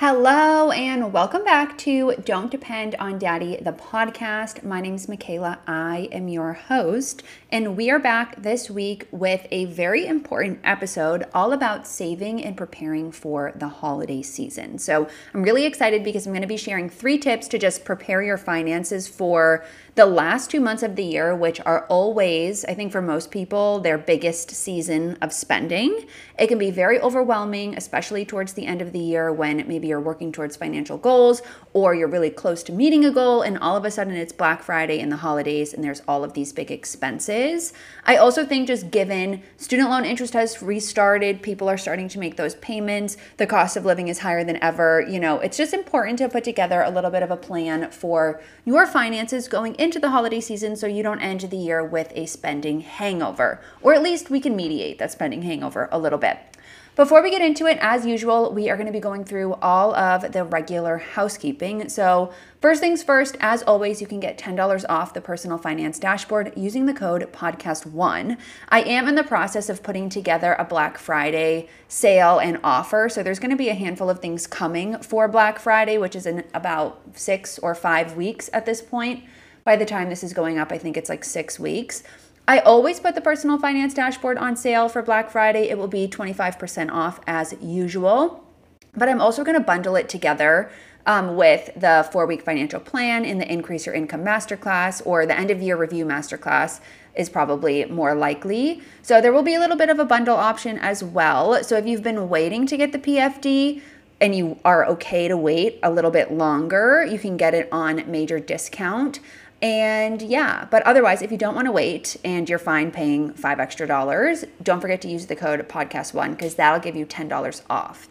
Hello, and welcome back to Don't Depend on Daddy, the podcast. My name is Michela. I am your host, and we are back this week with a very important episode all about saving and preparing for the holiday season. So, I'm really excited because I'm going to be sharing three tips to just prepare your finances for the last two months of the year, which are always, I think for most people, their biggest season of spending. It can be very overwhelming, especially towards the end of the year when maybe you're working towards financial goals or you're really close to meeting a goal, and all of a sudden it's Black Friday and the holidays, and there's all of these big expenses. I also think just given student loan interest has restarted, people are starting to make those payments, the cost of living is higher than ever. You know, it's just important to put together a little bit of a plan for your finances going into into the holiday season so you don't end the year with a spending hangover, or at least we can mediate that spending hangover a little bit. Before we get into it, as usual, we are going to be going through all of the regular housekeeping. So, first things first, as always, you can get $10 off the personal finance dashboard using the code podcast1. I am in the process of putting together a Black Friday sale and offer. So, there's going to be a handful of things coming for Black Friday, which is in about six or five weeks at this point by the time this is going up, I think it's like six weeks. I always put the personal finance dashboard on sale for Black Friday. It will be 25% off as usual. But I'm also going to bundle it together um, with the four week financial plan in the Increase Your Income Masterclass or the End of Year Review Masterclass is probably more likely. So there will be a little bit of a bundle option as well. So if you've been waiting to get the PFD, and you are okay to wait a little bit longer, you can get it on major discount. And yeah, but otherwise, if you don't want to wait and you're fine paying five extra dollars, don't forget to use the code podcast1 because that'll give you $10 off.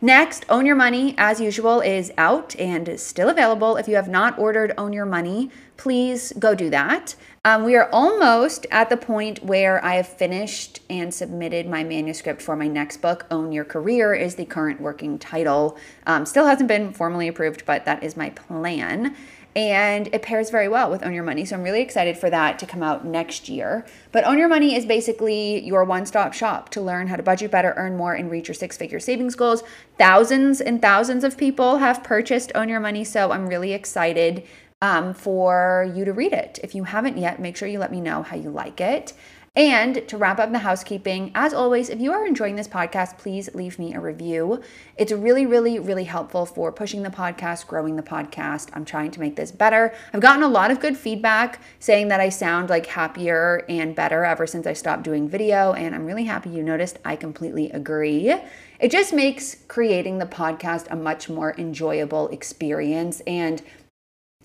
Next, Own Your Money, as usual, is out and still available. If you have not ordered Own Your Money, please go do that. Um, we are almost at the point where I have finished and submitted my manuscript for my next book. Own Your Career is the current working title. Um, still hasn't been formally approved, but that is my plan and it pairs very well with Own Your Money. So I'm really excited for that to come out next year. But Own Your Money is basically your one stop shop to learn how to budget better, earn more, and reach your six figure savings goals. Thousands and thousands of people have purchased Own Your Money. So I'm really excited um, for you to read it. If you haven't yet, make sure you let me know how you like it. And to wrap up the housekeeping, as always, if you are enjoying this podcast, please leave me a review. It's really, really, really helpful for pushing the podcast, growing the podcast. I'm trying to make this better. I've gotten a lot of good feedback saying that I sound like happier and better ever since I stopped doing video. And I'm really happy you noticed. I completely agree. It just makes creating the podcast a much more enjoyable experience. And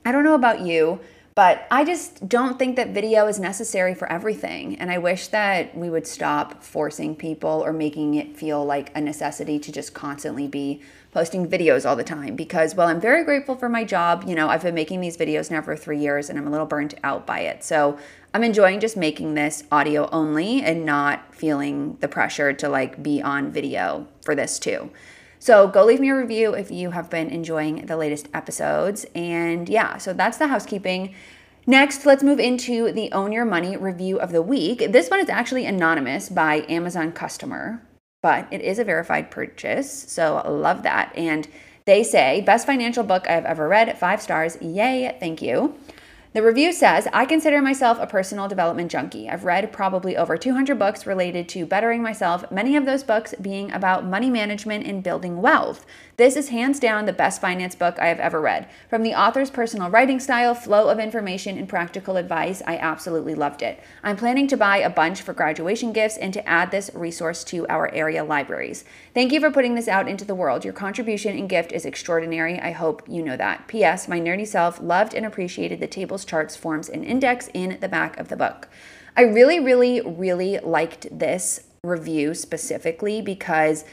I don't know about you but I just don't think that video is necessary for everything. And I wish that we would stop forcing people or making it feel like a necessity to just constantly be posting videos all the time. Because while I'm very grateful for my job, you know, I've been making these videos now for three years and I'm a little burnt out by it. So I'm enjoying just making this audio only and not feeling the pressure to like be on video for this too. So go leave me a review if you have been enjoying the latest episodes. And yeah, so that's the housekeeping. Next, let's move into the Own Your Money review of the week. This one is actually anonymous by Amazon customer, but it is a verified purchase. So love that. And they say, best financial book I've ever read, five stars. Yay, thank you. The review says, I consider myself a personal development junkie. I've read probably over 200 books related to bettering myself, many of those books being about money management and building wealth. This is hands down the best finance book I have ever read. From the author's personal writing style, flow of information, and practical advice, I absolutely loved it. I'm planning to buy a bunch for graduation gifts and to add this resource to our area libraries. Thank you for putting this out into the world. Your contribution and gift is extraordinary. I hope you know that. P.S. My nerdy self loved and appreciated the charts, forms, and index in the back of the book. I really, really, really liked this review specifically because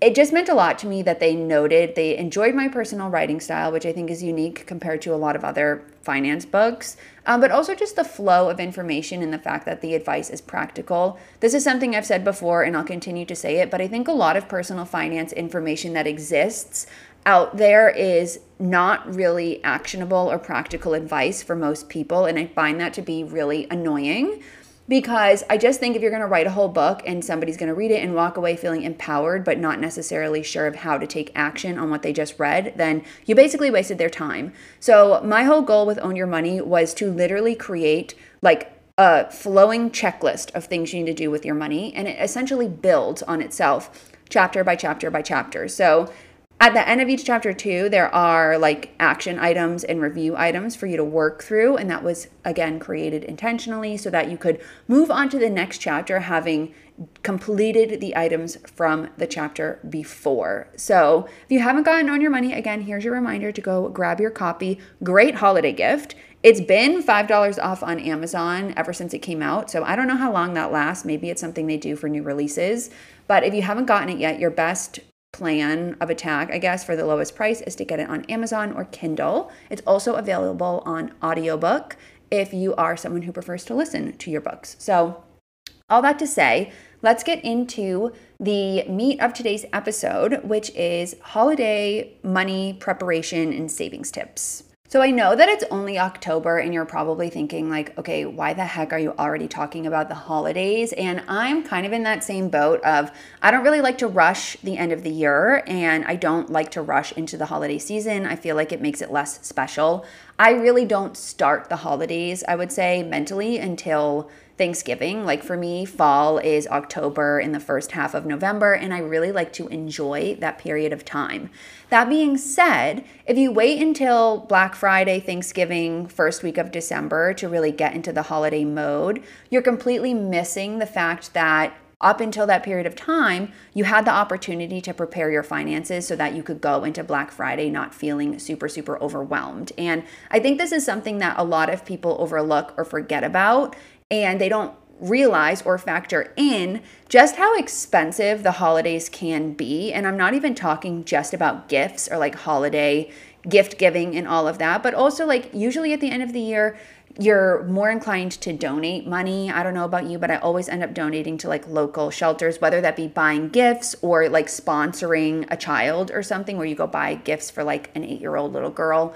it just meant a lot to me that they noted they enjoyed my personal writing style, which I think is unique compared to a lot of other finance books, um, but also just the flow of information and the fact that the advice is practical. This is something I've said before and I'll continue to say it, but I think a lot of personal finance information that exists out there is not really actionable or practical advice for most people, and I find that to be really annoying because I just think if you're going to write a whole book and somebody's going to read it and walk away feeling empowered but not necessarily sure of how to take action on what they just read, then you basically wasted their time. So, my whole goal with Own Your Money was to literally create like a flowing checklist of things you need to do with your money and it essentially builds on itself chapter by chapter by chapter. So, at the end of each chapter, too, there are like action items and review items for you to work through. And that was, again, created intentionally so that you could move on to the next chapter having completed the items from the chapter before. So if you haven't gotten Own Your Money, again, here's your reminder to go grab your copy. Great holiday gift. It's been $5 off on Amazon ever since it came out. So I don't know how long that lasts. Maybe it's something they do for new releases. But if you haven't gotten it yet, your best plan of attack, I guess, for the lowest price is to get it on Amazon or Kindle. It's also available on audiobook if you are someone who prefers to listen to your books. So, all that to say, let's get into the meat of today's episode, which is holiday money preparation and savings tips. So I know that it's only October and you're probably thinking like, okay, why the heck are you already talking about the holidays? And I'm kind of in that same boat of I don't really like to rush the end of the year and I don't like to rush into the holiday season. I feel like it makes it less special. I really don't start the holidays, I would say, mentally until Thanksgiving. Like for me, fall is October in the first half of November, and I really like to enjoy that period of time. That being said, if you wait until Black Friday, Thanksgiving, first week of December to really get into the holiday mode, you're completely missing the fact that up until that period of time, you had the opportunity to prepare your finances so that you could go into Black Friday not feeling super, super overwhelmed. And I think this is something that a lot of people overlook or forget about and they don't realize or factor in just how expensive the holidays can be. And I'm not even talking just about gifts or like holiday gift giving and all of that, but also like usually at the end of the year, you're more inclined to donate money. I don't know about you, but I always end up donating to like local shelters, whether that be buying gifts or like sponsoring a child or something where you go buy gifts for like an eight year old little girl.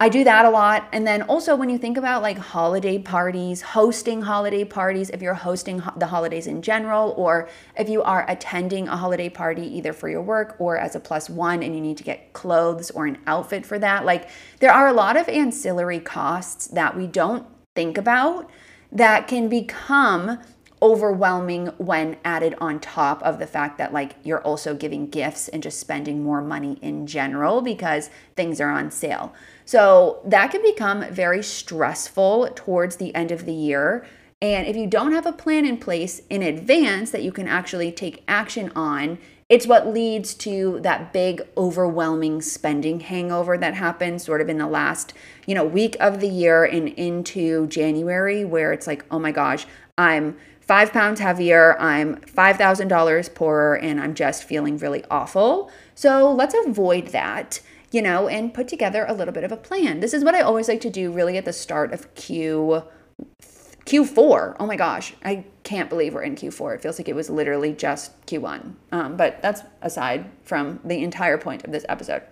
I do that a lot. And then also, when you think about like holiday parties, hosting holiday parties, if you're hosting the holidays in general, or if you are attending a holiday party either for your work or as a plus one and you need to get clothes or an outfit for that, like there are a lot of ancillary costs that we don't think about that can become overwhelming when added on top of the fact that like you're also giving gifts and just spending more money in general because things are on sale. So that can become very stressful towards the end of the year. And if you don't have a plan in place in advance that you can actually take action on, it's what leads to that big overwhelming spending hangover that happens sort of in the last, you know, week of the year and into January where it's like, "Oh my gosh, I'm five pounds heavier, I'm $5,000 poorer, and I'm just feeling really awful. So let's avoid that, you know, and put together a little bit of a plan. This is what I always like to do really at the start of Q. Q4. Oh my gosh, I can't believe we're in Q4. It feels like it was literally just Q1. Um, but that's aside from the entire point of this episode.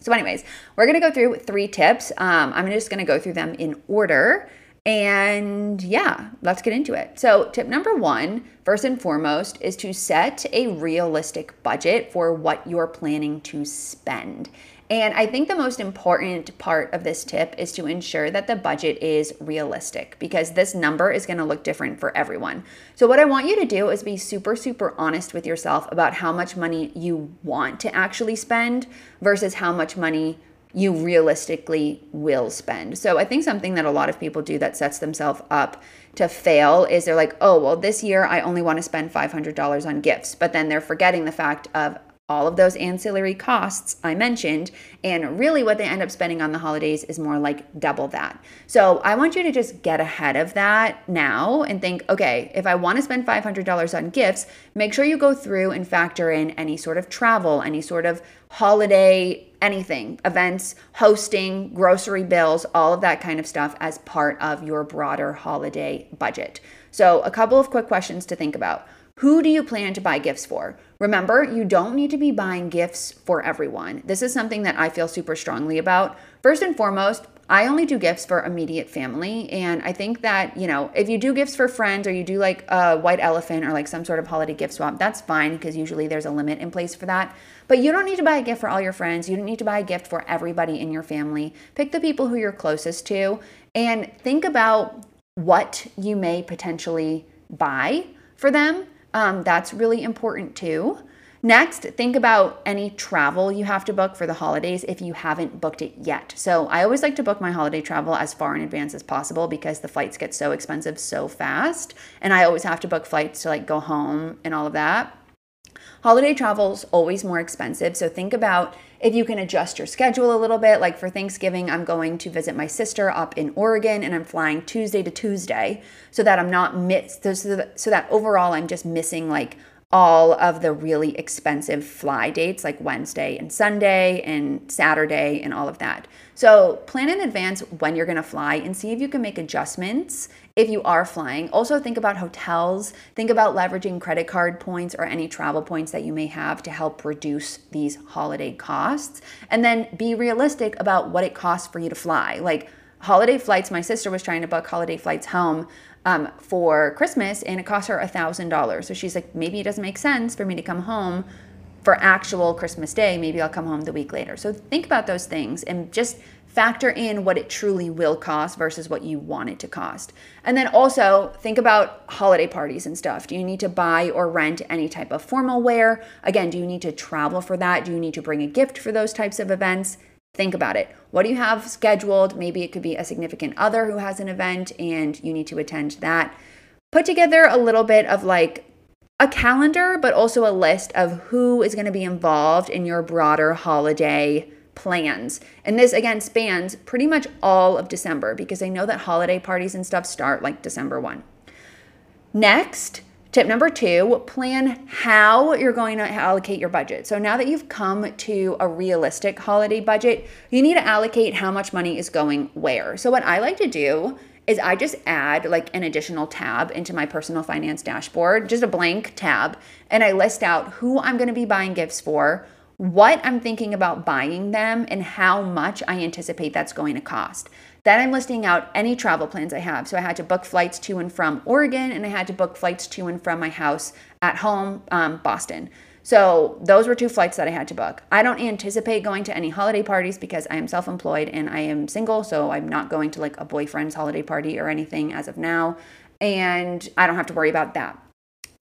So, anyways, we're gonna go through three tips. Um, I'm just gonna go through them in order. And yeah, let's get into it. So, tip number one, first and foremost, is to set a realistic budget for what you're planning to spend. And I think the most important part of this tip is to ensure that the budget is realistic because this number is going to look different for everyone. So, what I want you to do is be super, super honest with yourself about how much money you want to actually spend versus how much money you realistically will spend. So I think something that a lot of people do that sets themselves up to fail is they're like, oh, well, this year I only want to spend $500 on gifts. But then they're forgetting the fact of all of those ancillary costs I mentioned. And really, what they end up spending on the holidays is more like double that. So, I want you to just get ahead of that now and think okay, if I want to spend $500 on gifts, make sure you go through and factor in any sort of travel, any sort of holiday anything, events, hosting, grocery bills, all of that kind of stuff as part of your broader holiday budget. So, a couple of quick questions to think about. Who do you plan to buy gifts for? Remember, you don't need to be buying gifts for everyone. This is something that I feel super strongly about. First and foremost, I only do gifts for immediate family. And I think that, you know, if you do gifts for friends or you do like a white elephant or like some sort of holiday gift swap, that's fine because usually there's a limit in place for that. But you don't need to buy a gift for all your friends. You don't need to buy a gift for everybody in your family. Pick the people who you're closest to and think about what you may potentially buy for them. Um, that's really important too. Next, think about any travel you have to book for the holidays if you haven't booked it yet. So, I always like to book my holiday travel as far in advance as possible because the flights get so expensive so fast. And I always have to book flights to like go home and all of that. Holiday travel is always more expensive. So, think about if you can adjust your schedule a little bit. Like for Thanksgiving, I'm going to visit my sister up in Oregon and I'm flying Tuesday to Tuesday so that I'm not missed. So so that overall, I'm just missing like all of the really expensive fly dates like Wednesday and Sunday and Saturday and all of that. So plan in advance when you're gonna fly and see if you can make adjustments if you are flying. Also, think about hotels, think about leveraging credit card points or any travel points that you may have to help reduce these holiday costs. And then be realistic about what it costs for you to fly. Like, holiday flights, my sister was trying to book holiday flights home um, for Christmas and it cost her a $1,000. So she's like, maybe it doesn't make sense for me to come home for actual Christmas Day. Maybe I'll come home the week later. So think about those things and just factor in what it truly will cost versus what you want it to cost. And then also think about holiday parties and stuff. Do you need to buy or rent any type of formal wear? Again, do you need to travel for that? Do you need to bring a gift for those types of events? Think about it. What do you have scheduled? Maybe it could be a significant other who has an event and you need to attend that. Put together a little bit of like a calendar, but also a list of who is going to be involved in your broader holiday plans. And this again spans pretty much all of December because I know that holiday parties and stuff start like December 1. Next, Tip number two, plan how you're going to allocate your budget. So now that you've come to a realistic holiday budget, you need to allocate how much money is going where. So, what I like to do is I just add like an additional tab into my personal finance dashboard, just a blank tab, and I list out who I'm going to be buying gifts for, what I'm thinking about buying them, and how much I anticipate that's going to cost. Then I'm listing out any travel plans I have. So I had to book flights to and from Oregon, and I had to book flights to and from my house at home, um, Boston. So those were two flights that I had to book. I don't anticipate going to any holiday parties because I am self employed and I am single. So I'm not going to like a boyfriend's holiday party or anything as of now. And I don't have to worry about that.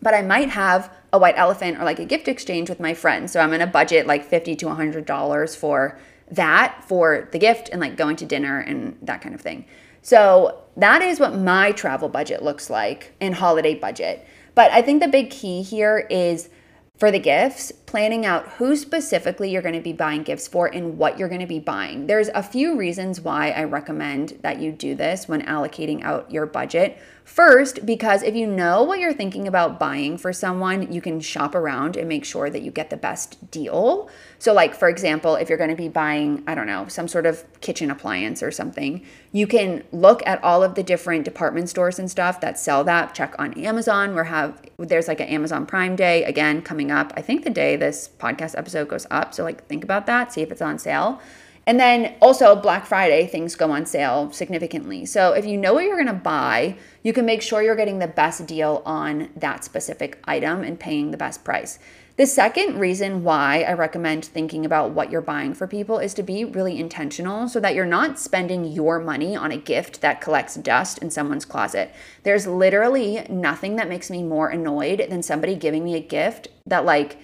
But I might have a white elephant or like a gift exchange with my friends. So I'm going to budget like 50 to $100 for that for the gift and like going to dinner and that kind of thing. So that is what my travel budget looks like in holiday budget. But I think the big key here is for the gifts, planning out who specifically you're going to be buying gifts for and what you're going to be buying. There's a few reasons why I recommend that you do this when allocating out your budget. First, because if you know what you're thinking about buying for someone, you can shop around and make sure that you get the best deal. So, like, for example, if you're going to be buying, I don't know, some sort of kitchen appliance or something, you can look at all of the different department stores and stuff that sell that. Check on Amazon. Where have there's like an Amazon Prime Day again coming up. I think the day this podcast episode goes up. So like think about that. See if it's on sale. And then also Black Friday, things go on sale significantly. So if you know what you're gonna buy, you can make sure you're getting the best deal on that specific item and paying the best price. The second reason why I recommend thinking about what you're buying for people is to be really intentional so that you're not spending your money on a gift that collects dust in someone's closet. There's literally nothing that makes me more annoyed than somebody giving me a gift that, like,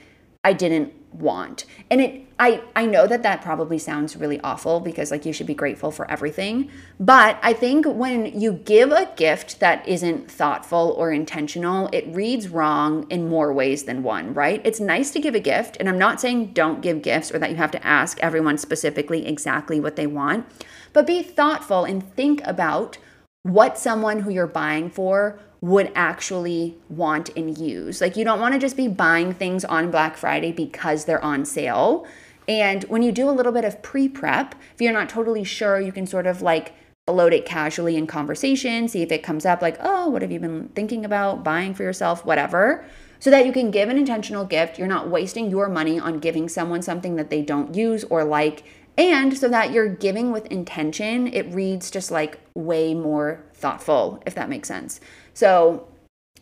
I didn't want. And it I I know that that probably sounds really awful because like you should be grateful for everything, but I think when you give a gift that isn't thoughtful or intentional, it reads wrong in more ways than one, right? It's nice to give a gift, and I'm not saying don't give gifts or that you have to ask everyone specifically exactly what they want, but be thoughtful and think about what someone who you're buying for would actually want and use. Like you don't want to just be buying things on Black Friday because they're on sale. And when you do a little bit of pre prep, if you're not totally sure, you can sort of like load it casually in conversation, see if it comes up like, oh, what have you been thinking about buying for yourself, whatever, so that you can give an intentional gift. You're not wasting your money on giving someone something that they don't use or like And so that you're giving with intention, it reads just like way more thoughtful, if that makes sense. So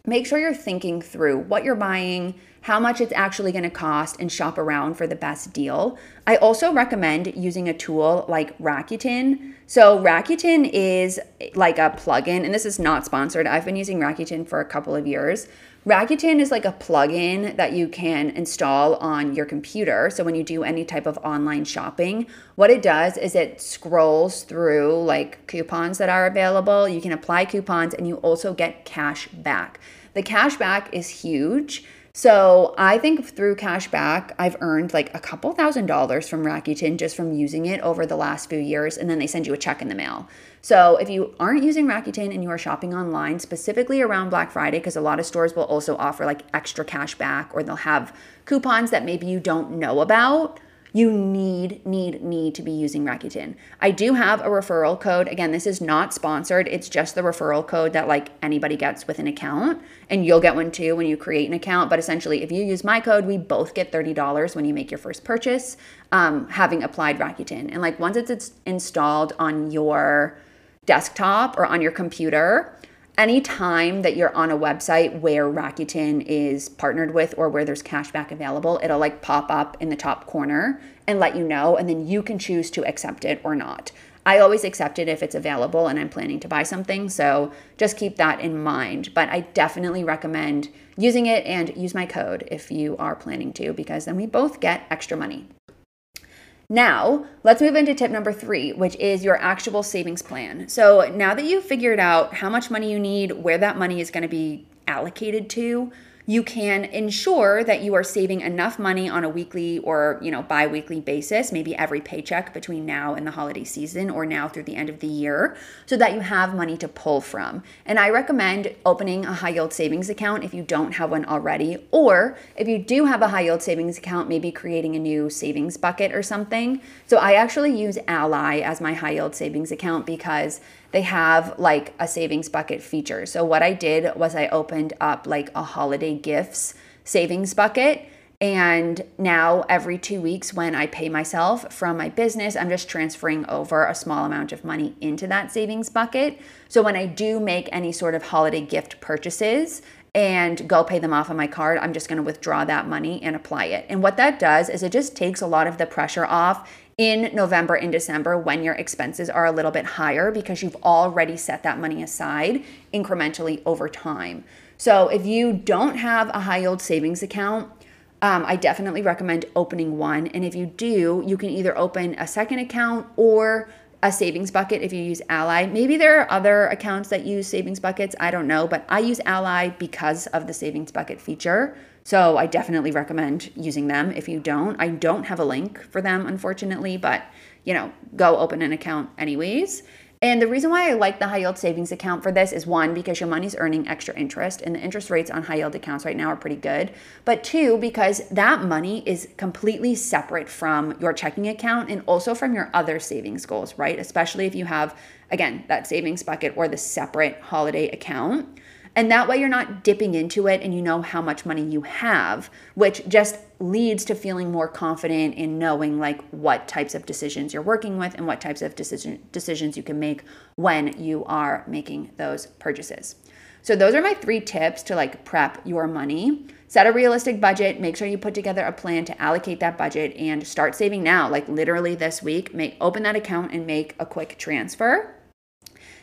make sure you're thinking through what you're buying, how much it's actually going to cost, and shop around for the best deal. I also recommend using a tool like Rakuten. So, Rakuten is like a plugin, and this is not sponsored. I've been using Rakuten for a couple of years. Rakuten is like a plugin that you can install on your computer. So when you do any type of online shopping, what it does is it scrolls through like coupons that are available. You can apply coupons and you also get cash back. The cash back is huge. So I think through cashback, I've earned like a couple thousand dollars from Rakuten just from using it over the last few years, and then they send you a check in the mail. So if you aren't using Rakuten and you are shopping online, specifically around Black Friday, because a lot of stores will also offer like extra cash back or they'll have coupons that maybe you don't know about you need, need, need to be using Rakuten. I do have a referral code. Again, this is not sponsored. It's just the referral code that like anybody gets with an account. And you'll get one too when you create an account. But essentially, if you use my code, we both get $30 when you make your first purchase, um, having applied Rakuten. And like once it's installed on your desktop or on your computer, anytime that you're on a website where Rakuten is partnered with or where there's cashback available, it'll like pop up in the top corner and let you know, and then you can choose to accept it or not. I always accept it if it's available and I'm planning to buy something, so just keep that in mind. But I definitely recommend using it and use my code if you are planning to, because then we both get extra money. Now, let's move into tip number three, which is your actual savings plan. So, now that you've figured out how much money you need, where that money is going to be allocated to, you can ensure that you are saving enough money on a weekly or you know bi-weekly basis maybe every paycheck between now and the holiday season or now through the end of the year so that you have money to pull from. And i recommend opening a high yield savings account if you don't have one already or if you do have a high yield savings account maybe creating a new savings bucket or something. So i actually use Ally as my high yield savings account because they have like a savings bucket feature. So what I did was I opened up like a holiday gifts savings bucket. And now, every two weeks, when I pay myself from my business, I'm just transferring over a small amount of money into that savings bucket. So, when I do make any sort of holiday gift purchases, and go pay them off on my card. I'm just to withdraw that money and apply it. And what that does is it just takes a lot of the pressure off in November and December when your expenses are a little bit higher because you've already set that money aside incrementally over time. So if you don't have a high yield savings account, um, I definitely recommend opening one. And if you do, you can either open a second account or a savings bucket if you use Ally. Maybe there are other accounts that use savings buckets. I don't know, but I use Ally because of the savings bucket feature. So I definitely recommend using them if you don't. I don't have a link for them, unfortunately, but you know, go open an account anyways. And the reason why I like the high yield savings account for this is one, because your money's earning extra interest, and the interest rates on high yield accounts right now are pretty good. But two, because that money is completely separate from your checking account and also from your other savings goals, right? Especially if you have, again, that savings bucket or the separate holiday account. And that way you're not dipping into it and you know how much money you have, which just leads to feeling more confident in knowing like what types of decisions you're working with and what types of decision decisions you can make when you are making those purchases. So those are my three tips to like prep your money. Set a realistic budget, make sure you put together a plan to allocate that budget and start saving now, like literally this week. Make open that account and make a quick transfer.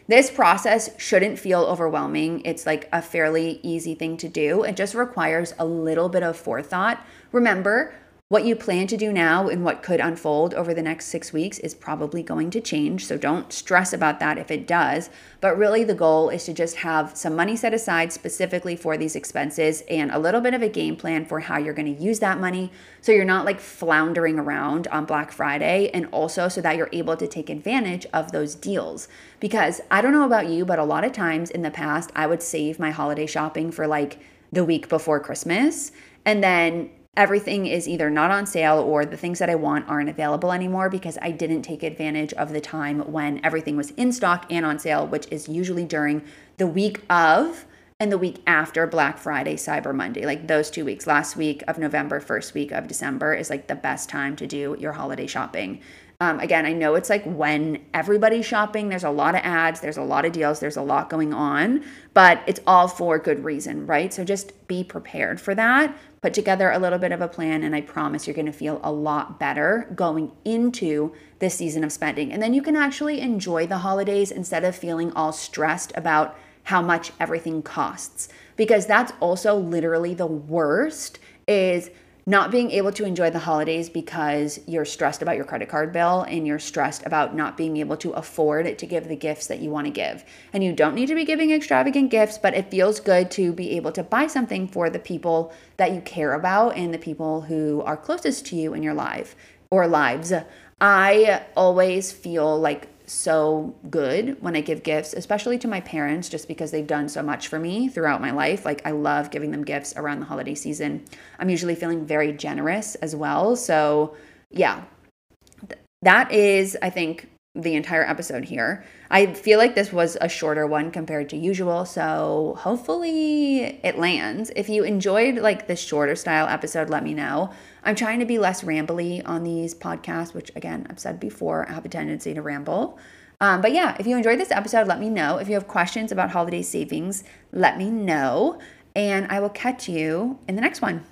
This process shouldn't feel overwhelming. It's like a fairly easy thing to do. It just requires a little bit of forethought. Remember, what you plan to do now and what could unfold over the next six weeks is probably going to change. So don't stress about that if it does. But really, the goal is to just have some money set aside specifically for these expenses and a little bit of a game plan for how you're going to use that money. So you're not like floundering around on Black Friday and also so that you're able to take advantage of those deals. Because I don't know about you, but a lot of times in the past, I would save my holiday shopping for like the week before Christmas. And then everything is either not on sale or the things that I want aren't available anymore because I didn't take advantage of the time when everything was in stock and on sale, which is usually during the week of and the week after Black Friday, Cyber Monday, like those two weeks, last week of November, first week of December is like the best time to do your holiday shopping. Um, again, I know it's like when everybody's shopping, there's a lot of ads, there's a lot of deals, there's a lot going on, but it's all for good reason, right? So just be prepared for that. Put together a little bit of a plan, and I promise you're gonna feel a lot better going into this season of spending. And then you can actually enjoy the holidays instead of feeling all stressed about how much everything costs. Because that's also literally the worst is not being able to enjoy the holidays because you're stressed about your credit card bill and you're stressed about not being able to afford to give the gifts that you want to give. And you don't need to be giving extravagant gifts, but it feels good to be able to buy something for the people that you care about and the people who are closest to you in your life or lives. I always feel like so good when I give gifts, especially to my parents, just because they've done so much for me throughout my life. Like, I love giving them gifts around the holiday season. I'm usually feeling very generous as well. So, yeah, that is, I think, the entire episode here. I feel like this was a shorter one compared to usual, so hopefully it lands. If you enjoyed like the shorter style episode, let me know. I'm trying to be less rambly on these podcasts, which again, I've said before, I have a tendency to ramble. Um, but yeah, if you enjoyed this episode, let me know. If you have questions about holiday savings, let me know. And I will catch you in the next one.